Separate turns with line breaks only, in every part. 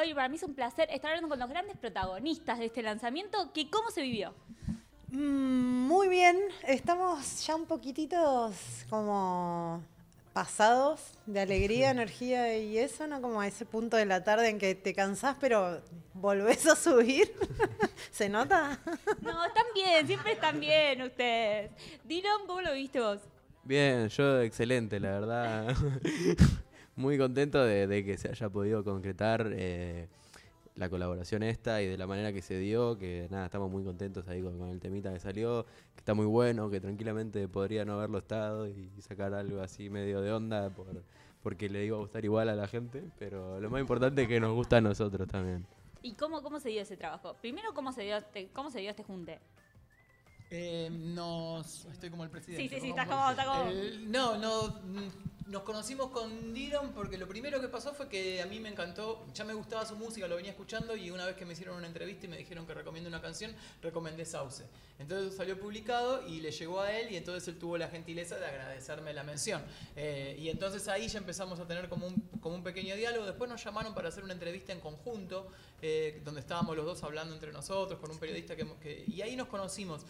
hoy. Para mí es un placer estar hablando con los grandes protagonistas de este lanzamiento. Que, ¿Cómo se vivió?
Mm, muy bien, estamos ya un poquititos como pasados de alegría, energía y eso, ¿no? Como a ese punto de la tarde en que te cansás, pero volvés a subir. ¿Se nota?
No, están bien, siempre están bien ustedes. Dylan, ¿cómo lo viste vos?
Bien, yo excelente, la verdad. Muy contento de, que se haya podido concretar eh, la colaboración esta y de la manera que se dio, que nada, estamos muy contentos ahí con, el temita que salió, que está muy bueno, que tranquilamente podría no haberlo estado y sacar algo así medio de onda por, porque le iba a gustar igual a la gente, pero lo más importante es que nos gusta a nosotros también.
¿Y cómo, cómo se dio ese trabajo? Primero, ¿cómo se dio este, cómo se dio este junte?
Eh, nos. Estoy como el presidente.
Sí, sí, sí, está como. Está como...
no, no nos conocimos con Dylan porque lo primero que pasó fue que a mí me encantó, ya me gustaba su música, lo venía escuchando y una vez que me hicieron una entrevista y me dijeron que recomiendo una canción, recomendé Sauce. Entonces salió publicado y le llegó a él y entonces él tuvo la gentileza de agradecerme la mención. Eh, y entonces ahí ya empezamos a tener como un, pequeño diálogo. Después nos llamaron para hacer una entrevista en conjunto, eh, donde estábamos los dos hablando entre nosotros con un periodista que, y ahí nos conocimos.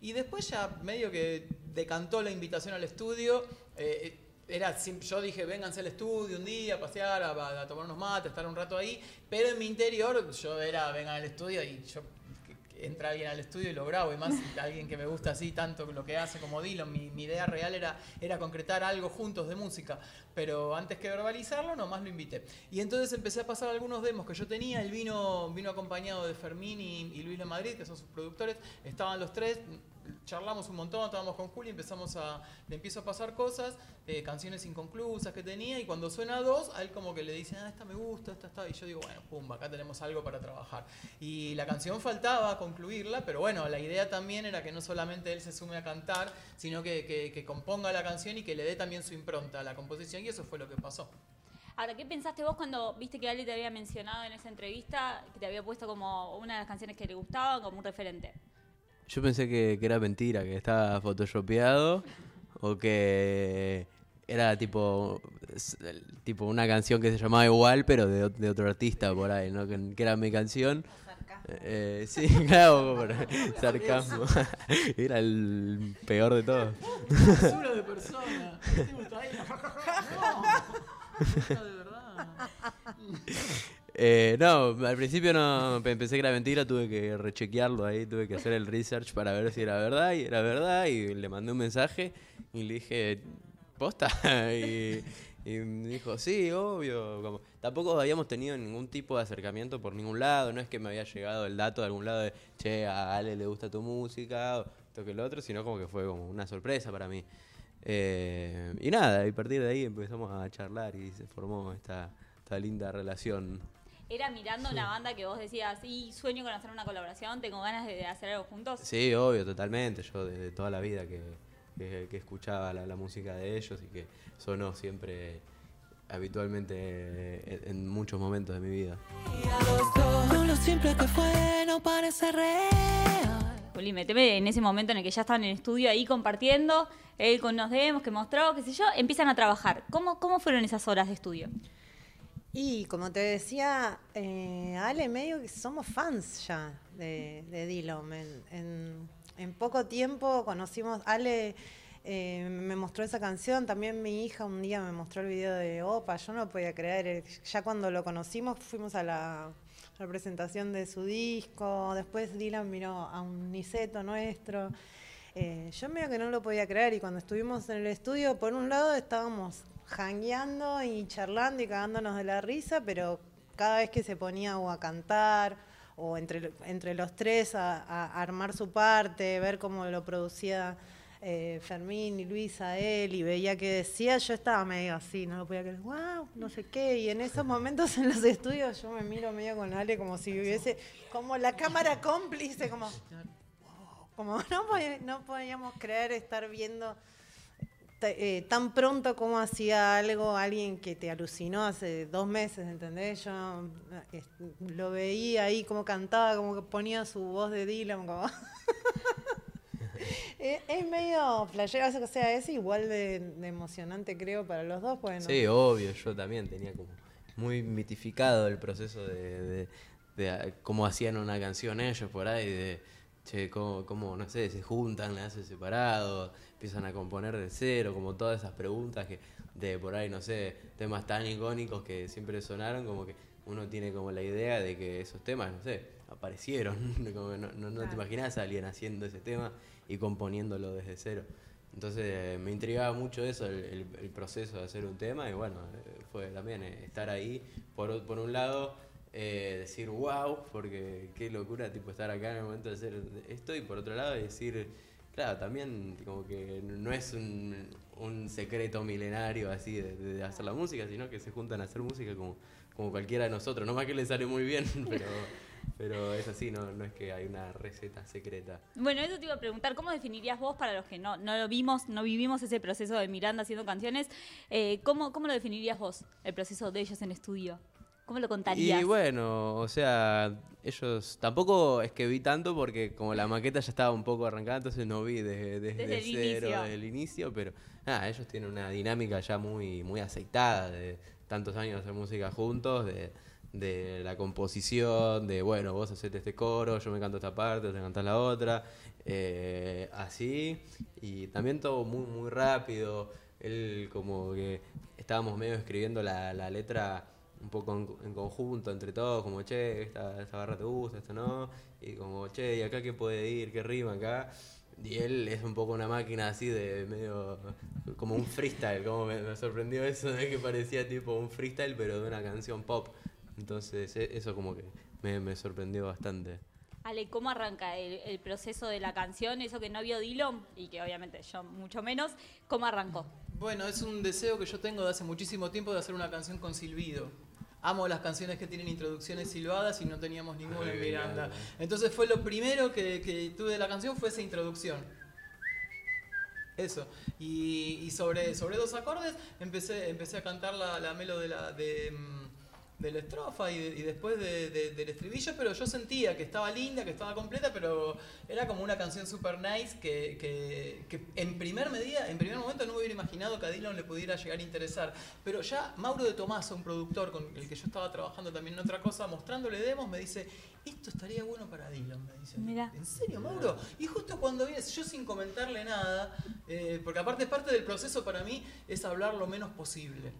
Y después ya medio que decantó la invitación al estudio. Eh, era, yo dije, vénganse al estudio un día, a pasear, a, tomar unos mates, estar un rato ahí, pero en mi interior yo era, vengan al estudio y yo entra alguien al estudio y lo grabo, y más alguien que me gusta así tanto lo que hace como Dylan, mi, mi, idea real era, era concretar algo juntos de música, pero antes que verbalizarlo, nomás lo invité. Y entonces empecé a pasar algunos demos que yo tenía, él vino, vino acompañado de Fermín y, y Luis de Madrid, que son sus productores, estaban los tres, charlamos un montón, estábamos con Juli, empezamos a, le empiezo a pasar cosas, eh, canciones inconclusas que tenía, y cuando suena dos, a él como que le dice, ah, esta me gusta, esta está, y yo digo, bueno, pumba, acá tenemos algo para trabajar. Y la canción faltaba concluirla, pero bueno, la idea también era que no solamente él se sume a cantar, sino que, que componga la canción y que le dé también su impronta a la composición, y eso fue lo que pasó.
Ahora, ¿qué pensaste vos cuando viste que Ali te había mencionado en esa entrevista, que te había puesto como una de las canciones que le gustaba, como un referente?
Yo pensé que, era mentira, que estaba photoshopeado o que era tipo tipo una canción que se llamaba igual, pero de, otro artista por ahí, ¿no? Que, era mi canción. Eh, sí, claro, sarcasmo. era el peor de todos.
Basura de persona. No. de verdad.
Eh, no, al principio no pensé que era mentira, tuve que rechequearlo ahí, tuve que hacer el research para ver si era verdad, y era verdad, y le mandé un mensaje y le dije, posta, y, me dijo, sí, obvio. Como, tampoco habíamos tenido ningún tipo de acercamiento por ningún lado, no es que me había llegado el dato de algún lado de, che, a Ale le gusta tu música, o esto que el otro, sino como que fue como una sorpresa para mí. Eh, y nada, y a partir de ahí empezamos a charlar y se formó esta, esta linda relación
era mirando una banda que vos decías, sí, sueño con hacer una colaboración, tengo ganas de hacer algo juntos?
Sí, obvio, totalmente. Yo desde toda la vida que, que, escuchaba la, música de ellos y que sonó siempre habitualmente en, muchos momentos de mi vida. lo simple que fue no
parece real. Juli, meteme en ese momento en el que ya estaban en el estudio ahí compartiendo, él con nos demos, que mostró, qué sé yo, empiezan a trabajar. ¿Cómo, cómo fueron esas horas de estudio?
Y como te decía, eh, Ale, medio que somos fans ya de, de Dylan. En, poco tiempo conocimos, Ale eh, me mostró esa canción, también mi hija un día me mostró el video de Opa, yo no lo podía creer. Eh, ya cuando lo conocimos fuimos a la, presentación de su disco, después Dylan miró a un niceto nuestro. yo medio que no lo podía creer y cuando estuvimos en el estudio, por un lado estábamos jangueando y charlando y cagándonos de la risa, pero cada vez que se ponía o a cantar o entre, entre los tres a, armar su parte, ver cómo lo producía eh, Fermín y Luisa, él, y veía que decía, yo estaba medio así, no lo podía creer, wow, no sé qué, y en esos momentos en los estudios yo me miro medio con Ale como si hubiese, como la cámara cómplice, como, como no, no podíamos creer estar viendo eh, tan pronto como hacía algo alguien que te alucinó hace dos meses, ¿entendés? Yo eh, lo veía ahí como cantaba, como que ponía su voz de Dylan, como... es, medio flashero, o sea, es igual de, emocionante creo para los dos.
sí, obvio, yo también tenía como muy mitificado el proceso de, de- cómo hacían una canción ellos por ahí, de che, cómo, cómo, no sé, se juntan, la hacen separado, empiezan a componer de cero, como todas esas preguntas que de por ahí, no sé, temas tan icónicos que siempre sonaron, como que uno tiene como la idea de que esos temas, no sé, aparecieron, como no, no, no te imaginas a alguien haciendo ese tema y componiéndolo desde cero. Entonces eh, me intrigaba mucho eso, el, el- el proceso de hacer un tema y bueno, eh, fue también eh, estar ahí, por, por un lado eh, decir wow, porque qué locura tipo estar acá en el momento de hacer esto y por otro lado decir, claro, también como que no es un, un secreto milenario así de, hacer la música, sino que se juntan a hacer música como, como cualquiera de nosotros, no más que le sale muy bien, pero... Pero es así, no, no es que hay una receta secreta.
Bueno, eso te iba a preguntar, ¿cómo definirías vos para los que no, no lo vimos, no vivimos ese proceso de Miranda haciendo canciones? eh, ¿cómo, ¿Cómo lo definirías vos, el proceso de ellos en estudio? ¿Cómo lo contarías?
Y bueno, o sea, ellos tampoco es que vi tanto porque como la maqueta ya estaba un poco arrancada, entonces no vi desde, desde,
Desde el
cero,
inicio.
pero nada, ellos tienen una dinámica ya muy, muy aceitada de tantos años de hacer música juntos, de, de la composición, de bueno, vos hacete este coro, yo me canto esta parte, te cantás la otra, eh, así, y también todo muy, muy rápido, él como que estábamos medio escribiendo la, la letra un poco en, conjunto entre todos, como che, esta, esta barra te gusta, esta no, y como che, ¿y acá qué puede ir? ¿Qué rima acá? Y él es un poco una máquina así de medio, como un freestyle, como me, sorprendió eso que parecía tipo un freestyle pero de una canción pop. Entonces e- eso como que me, me sorprendió bastante.
Ale, ¿cómo arranca el, el proceso de la canción? Eso que no vio Dylan y que obviamente yo mucho menos, ¿cómo arrancó?
Bueno, es un deseo que yo tengo de hace muchísimo tiempo de hacer una canción con silbido. Amo las canciones que tienen introducciones silbadas y no teníamos ninguna en Miranda. Entonces fue lo primero que, que tuve de la canción fue esa introducción. Eso. Y, y sobre, sobre dos acordes empecé, empecé a cantar la, la melo de la, de, mm, de la estrofa y, de- y después de- de- del estribillo, pero yo sentía que estaba linda, que estaba completa, pero era como una canción super nice que, que- que en primer medida, en primer momento no me hubiera imaginado que a Dylan le pudiera llegar a interesar. Pero ya Mauro de Tomaso, un productor con el que yo estaba trabajando también en otra cosa, mostrándole demos, me dice, esto estaría bueno para Dylan, me dice.
Mirá.
¿En serio, Mauro? Y justo cuando viene, yo sin comentarle nada, eh, porque aparte parte del proceso para mí es hablar lo menos posible.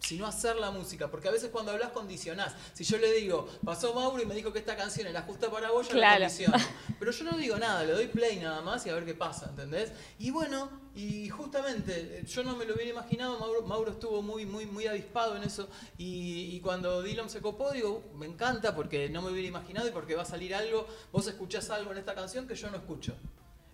Sino hacer la música, porque a veces cuando hablas condicionás. Si yo le digo, pasó Mauro y me dijo que esta canción era justa para vos, yo
Claro.
la condiciono. Pero yo no digo nada, le doy play nada más y a ver qué pasa, ¿entendés? Y bueno, y justamente, eh, yo no me lo hubiera imaginado, Mauro, Mauro estuvo muy, muy, muy avispado en eso. Y, y cuando Dylan se copó, digo, me encanta porque no me hubiera imaginado y porque va a salir algo, vos escuchás algo en esta canción que yo no escucho.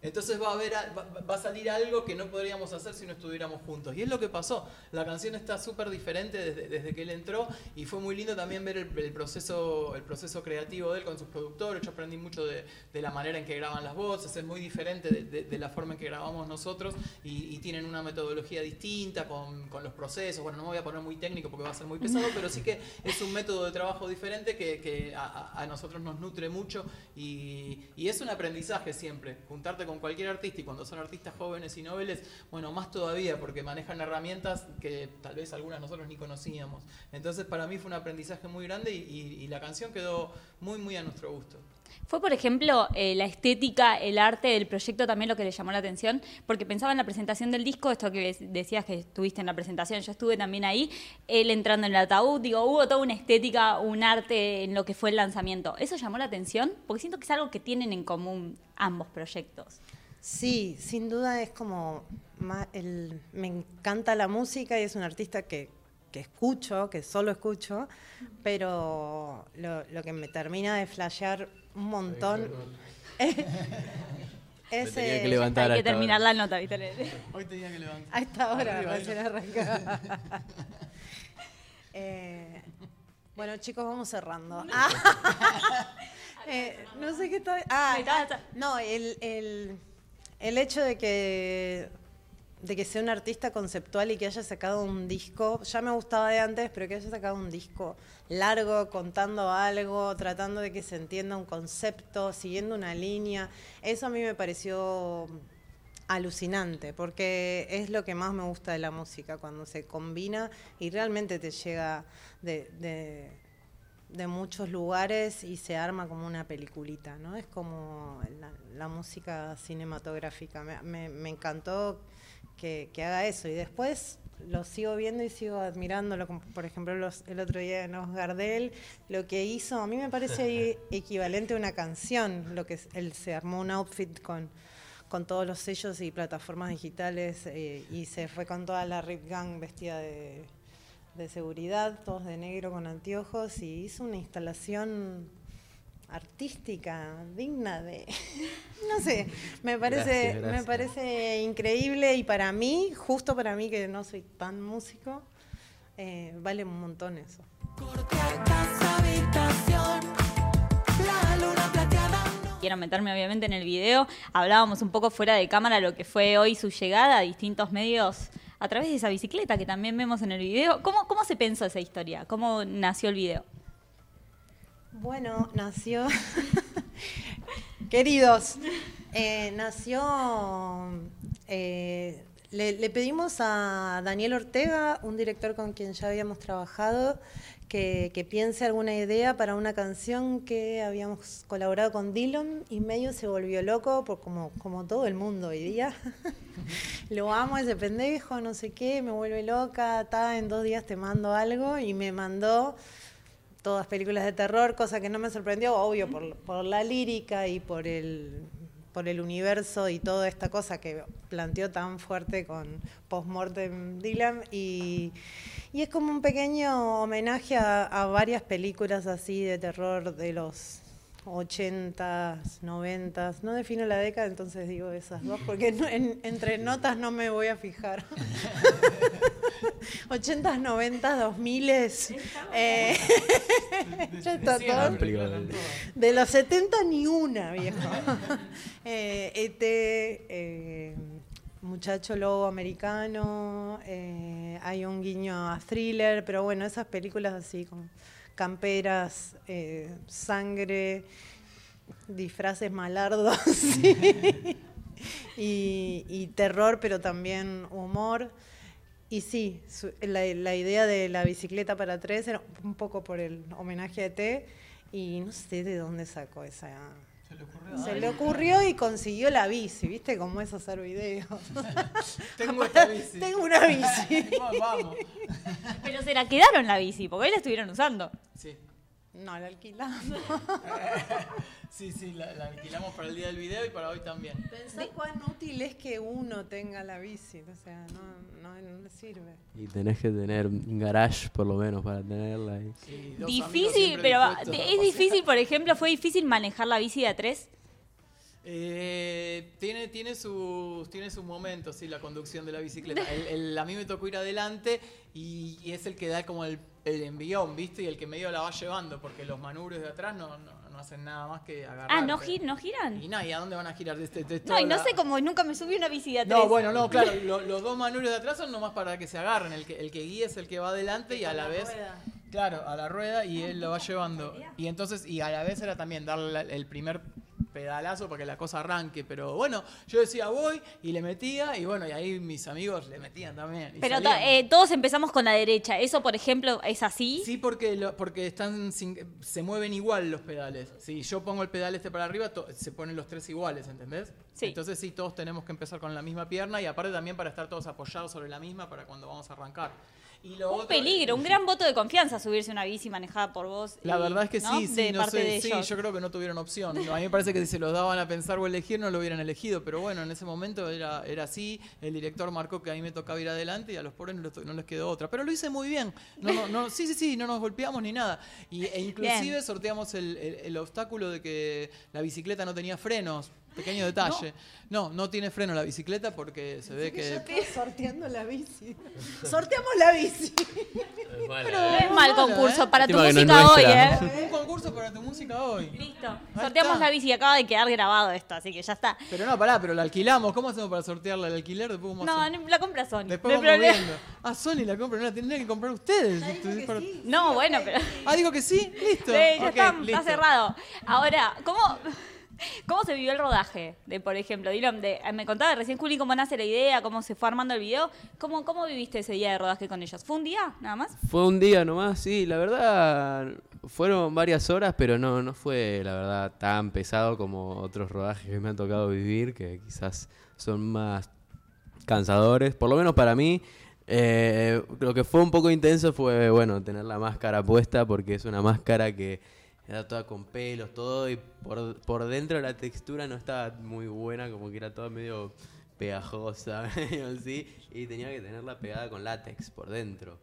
Entonces va a, haber, va, va a salir algo que no podríamos hacer si no estuviéramos juntos. Y es lo que pasó. La canción está súper diferente desde, desde que él entró y fue muy lindo también ver el, el proceso, el proceso creativo de él con sus productores. Yo aprendí mucho de, de la manera en que graban las voces, es muy diferente de, de- de la forma en que grabamos nosotros y, y tienen una metodología distinta con, con los procesos. Bueno, no me voy a poner muy técnico porque va a ser muy pesado, pero sí que es un método de trabajo diferente que, que a, a- a nosotros nos nutre mucho y, y es un aprendizaje siempre. Juntarte con cualquier artista y cuando son artistas jóvenes y noveles, bueno, más todavía porque manejan herramientas que tal vez algunas nosotros ni conocíamos. Entonces para mí fue un aprendizaje muy grande y la canción quedó muy, muy a nuestro gusto.
¿Fue, por ejemplo, eh, la estética, el arte del proyecto también lo que le llamó la atención? Porque pensaba en la presentación del disco, esto que decías que estuviste en la presentación, yo estuve también ahí, él entrando en el ataúd, digo, hubo toda una estética, un arte en lo que fue el lanzamiento. ¿Eso llamó la atención? Porque siento que es algo que tienen en común ambos proyectos.
Sí, sin duda es como el, me encanta la música y es un artista que, que escucho, que solo escucho, pero lo, lo que me termina de flashear un montón es,
Me tenía
eh,
que levantar
Hay que terminar
ahora.
la nota, ¿viste?
Hoy tenía que levantar.
a esta hora
Arriba,
recién arranca. Eh, bueno, chicos, vamos cerrando. Ah. Eh, no sé qué está. Ah, no, el, el, el hecho de que de que sea un artista conceptual y que haya sacado un disco, ya me gustaba de antes, pero que haya sacado un disco largo, contando algo, tratando de que se entienda un concepto, siguiendo una línea, eso a mí me pareció alucinante, porque es lo que más me gusta de la música, cuando se combina y realmente te llega de, de, muchos lugares y se arma como una peliculita, ¿no? Es como la, música cinematográfica. Me- me encantó que, que haga eso. Y después lo sigo viendo y sigo admirándolo, como por ejemplo los- el otro día en Os Gardel, lo que hizo, a mí me parece equivalente a una canción, lo que es- él se armó un outfit con, con todos los sellos y plataformas digitales eh, y se fue con toda la Rip Gang vestida de, de seguridad, todos de negro con anteojos y hizo una instalación artística digna de no sé me parece
Gracias,
me parece increíble y para mí justo para mí que no soy tan músico eh, vale un montón eso
Quiero meterme obviamente en el video. Hablábamos un poco fuera de cámara lo que fue hoy su llegada a distintos medios a través de esa bicicleta que también vemos en el video. ¿Cómo, cómo se pensó esa historia? ¿Cómo nació el video?
Bueno, nació. Queridos, eh, nació. eh, le, pedimos a Daniel Ortega, un director con quien ya habíamos trabajado, que, que piense alguna idea para una canción que habíamos colaborado con Dylan y medio se volvió loco, por como, como todo el mundo hoy día. Lo amo ese pendejo, no sé qué, me vuelve loca, ta, en dos días te mando algo y me mandó todas películas de terror, cosa que no me sorprendió, obvio, por, por la lírica y por el, por el universo y toda esta cosa que planteó tan fuerte con Postmortem Dylan. Y, y es como un pequeño homenaje a, varias películas así de terror de los 80s, 90s. No defino la década, entonces digo esas dos, porque no- en- entre notas no me voy a fijar. 80s, 90s, 2000s. Eh. De los 70 ni una, viejo. eh, ET, eh, Muchacho Lobo Americano, eh, hay un guiño a thriller, pero bueno, esas películas así con camperas, eh, sangre, disfraces malardos sí. y, y terror, pero también humor. Y sí, su- la, la idea de la bicicleta para tres era un poco por el homenaje a ET y no sé de dónde sacó esa...
Se le ocurrió.
Se le ocurrió y consiguió la bici, ¿viste cómo es hacer videos?
Tengo esta bici.
Tengo una bici.
Vamos, vamos.
Pero se la quedaron la bici, porque hoy la estuvieron usando.
Sí.
No, la alquilamos.
Sí, sí, la, la alquilamos para el día del video y para hoy también.
Pensá cuán útil es que uno tenga la bici, o sea, no, no, no le sirve.
Y tenés que tener un garage por lo menos para tenerla ahí.
Sí,
Difícil, pero es difícil, por ejemplo, fue difícil manejar la bici de a tres.
Eh, tiene, tiene, sus, tiene sus momentos, sí, la conducción de la bicicleta. El- el- a mí me tocó ir adelante y, y es el que da como el, el envión, ¿viste? Y el que medio la va llevando, porque los manubres de atrás no, no, no hacen nada más que agarrar.
Ah, ¿no, gi- no giran?
Y nada, ¿y a dónde van a girar? Este- este-
No, y no sé
la-
cómo, nunca me subí una bici de a tres.
No, bueno, no, claro, lo- los dos manubres de atrás son nomás para que se agarren. El que, el que guía es el que va adelante y a la vez. Claro, a la rueda y él lo va llevando. Y entonces, y a la vez era también darle la- el primer pedalazo para que la cosa arranque. Pero bueno, yo decía voy y le metía y bueno, y ahí mis amigos le metían también.
Pero eh, todos empezamos con la derecha. ¿Eso, por ejemplo, es así?
Sí, porque, lo- porque están sin- se mueven igual los pedales. Si yo pongo el pedal este para arriba, to- se ponen los tres iguales, ¿entendés?
Sí.
Entonces sí, todos tenemos que empezar con la misma pierna y aparte también para estar todos apoyados sobre la misma para cuando vamos a arrancar. Y lo
Un
otro-
peligro, un gran voto de confianza subirse a una bici manejada por vos.
La
y,
verdad es que
¿no?
sí, sí,
de
no
parte
sé,
de
sí,
ellos.
yo creo que no tuvieron opción. A mí me parece que si se los daban a pensar o elegir no lo hubieran elegido, pero bueno, en ese momento era, era así, el director marcó que a mí me tocaba ir adelante y a los pobres no, les- no les quedó otra. Pero lo hice muy bien, no, no, no, sí, sí, sí, no nos golpeamos ni nada. Y, e inclusive
Bien.
sorteamos el, el- el obstáculo de que la bicicleta no tenía frenos. Pequeño detalle. No, no, tiene freno la bicicleta porque se ve
Yo
que...
estoy sorteando la bici. Sorteamos la bici.
No es mal
mala,
concurso
¿eh?
para tu
no es
música hoy, ¿eh?
Un concurso para tu música hoy.
Listo.
Ahí
Sorteamos
está.
la bici y acaba de quedar grabado esto, así que ya está.
Pero no, pará, pero la alquilamos. ¿Cómo hacemos para sortearla el alquiler? Después vamos
No, la compra Sony.
Después
no
vamos
problema.
viendo. Ah, Sony la compra, no la tendrían que comprar ustedes. Para-
No, bueno, pero.
Ah, digo que sí, listo.
Sí, ya
Ok,
está,
listo.
está cerrado. Ahora, ¿cómo, ¿Cómo se vivió el rodaje? De, por ejemplo, de, eh, me contaba recién Juli cómo nace la idea, cómo se fue armando el video. ¿Cómo, ¿Cómo viviste ese día de rodaje con ellos? ¿Fue un día nada más?
Fue un día nomás, sí, la verdad fueron varias horas, pero no, no fue la verdad tan pesado como otros rodajes que me han tocado vivir, que quizás son más cansadores, por lo menos para mí. Eh, lo que fue un poco intenso fue, bueno, tener la máscara puesta, porque es una máscara que era toda con pelos, todo, y por, por dentro la textura no estaba muy buena, como que era todo medio pegajosa, así, y tenía que tenerla pegada con látex por dentro.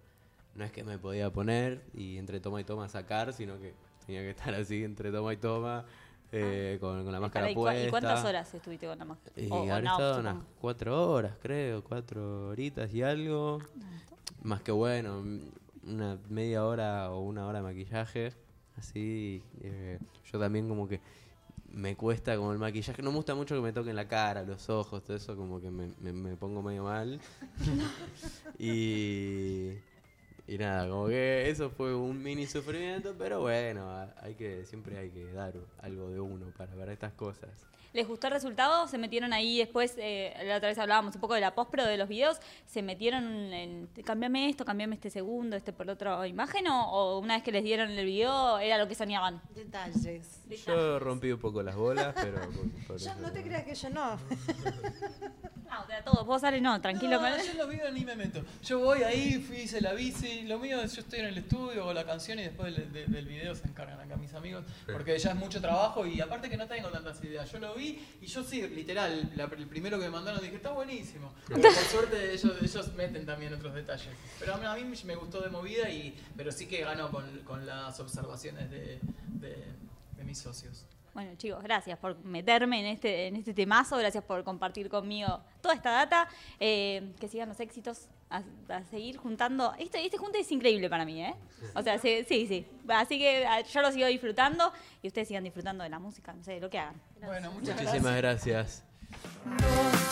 No es que me podía poner y entre toma y toma sacar, sino que tenía que estar así entre toma y toma. Eh, ah. con, la máscara puesta.
¿Y cuántas horas estuviste con la máscara?
Y habré estado unas cuatro horas, creo, cuatro horitas y algo. Más que bueno, una media hora o una hora de maquillaje. Así, eh, yo también como que me cuesta como el maquillaje. No me gusta mucho que me toquen la cara, los ojos, todo eso como que me, me, pongo medio mal. y, y nada, como que eso fue un mini sufrimiento, pero bueno, hay que siempre hay que dar algo de uno para ver estas cosas.
¿Les gustó el resultado? ¿Se metieron ahí después? Eh, la otra vez hablábamos un poco de la post, pero de los videos. ¿Se metieron en. cambiame esto, cambiame este segundo, este por otra imagen? O, una vez que les dieron el video era lo que soñaban?
Detalles.
Yo rompí un poco las bolas, pero.
no te creas que yo no.
No, de todos, vos sales no, tranquilo.
No, yo los videos ni me meto. Yo voy ahí, fui, hice la bici, lo mío es yo estoy en el estudio o la canción y después del, del video se encargan acá mis amigos, porque ya es mucho trabajo y aparte que no tengo tantas ideas. Yo lo vi y yo sí, literal, el primero que me mandaron dije, está buenísimo. Pero por suerte ellos, ellos meten también otros detalles. Pero a mí, me gustó de movida, y, pero sí que gano con, con las observaciones de, de, mis socios.
Bueno, chicos, gracias por meterme en este, en este temazo, gracias por compartir conmigo toda esta data. Eh, que sigan los éxitos, a, seguir juntando. Este, este junte es increíble para mí, ¿eh? O sea, sí, sí. sí. Así que ah, yo lo sigo disfrutando y ustedes sigan disfrutando de la música, no sé, de lo que hagan.
Bueno, Muchísimas gracias. gracias.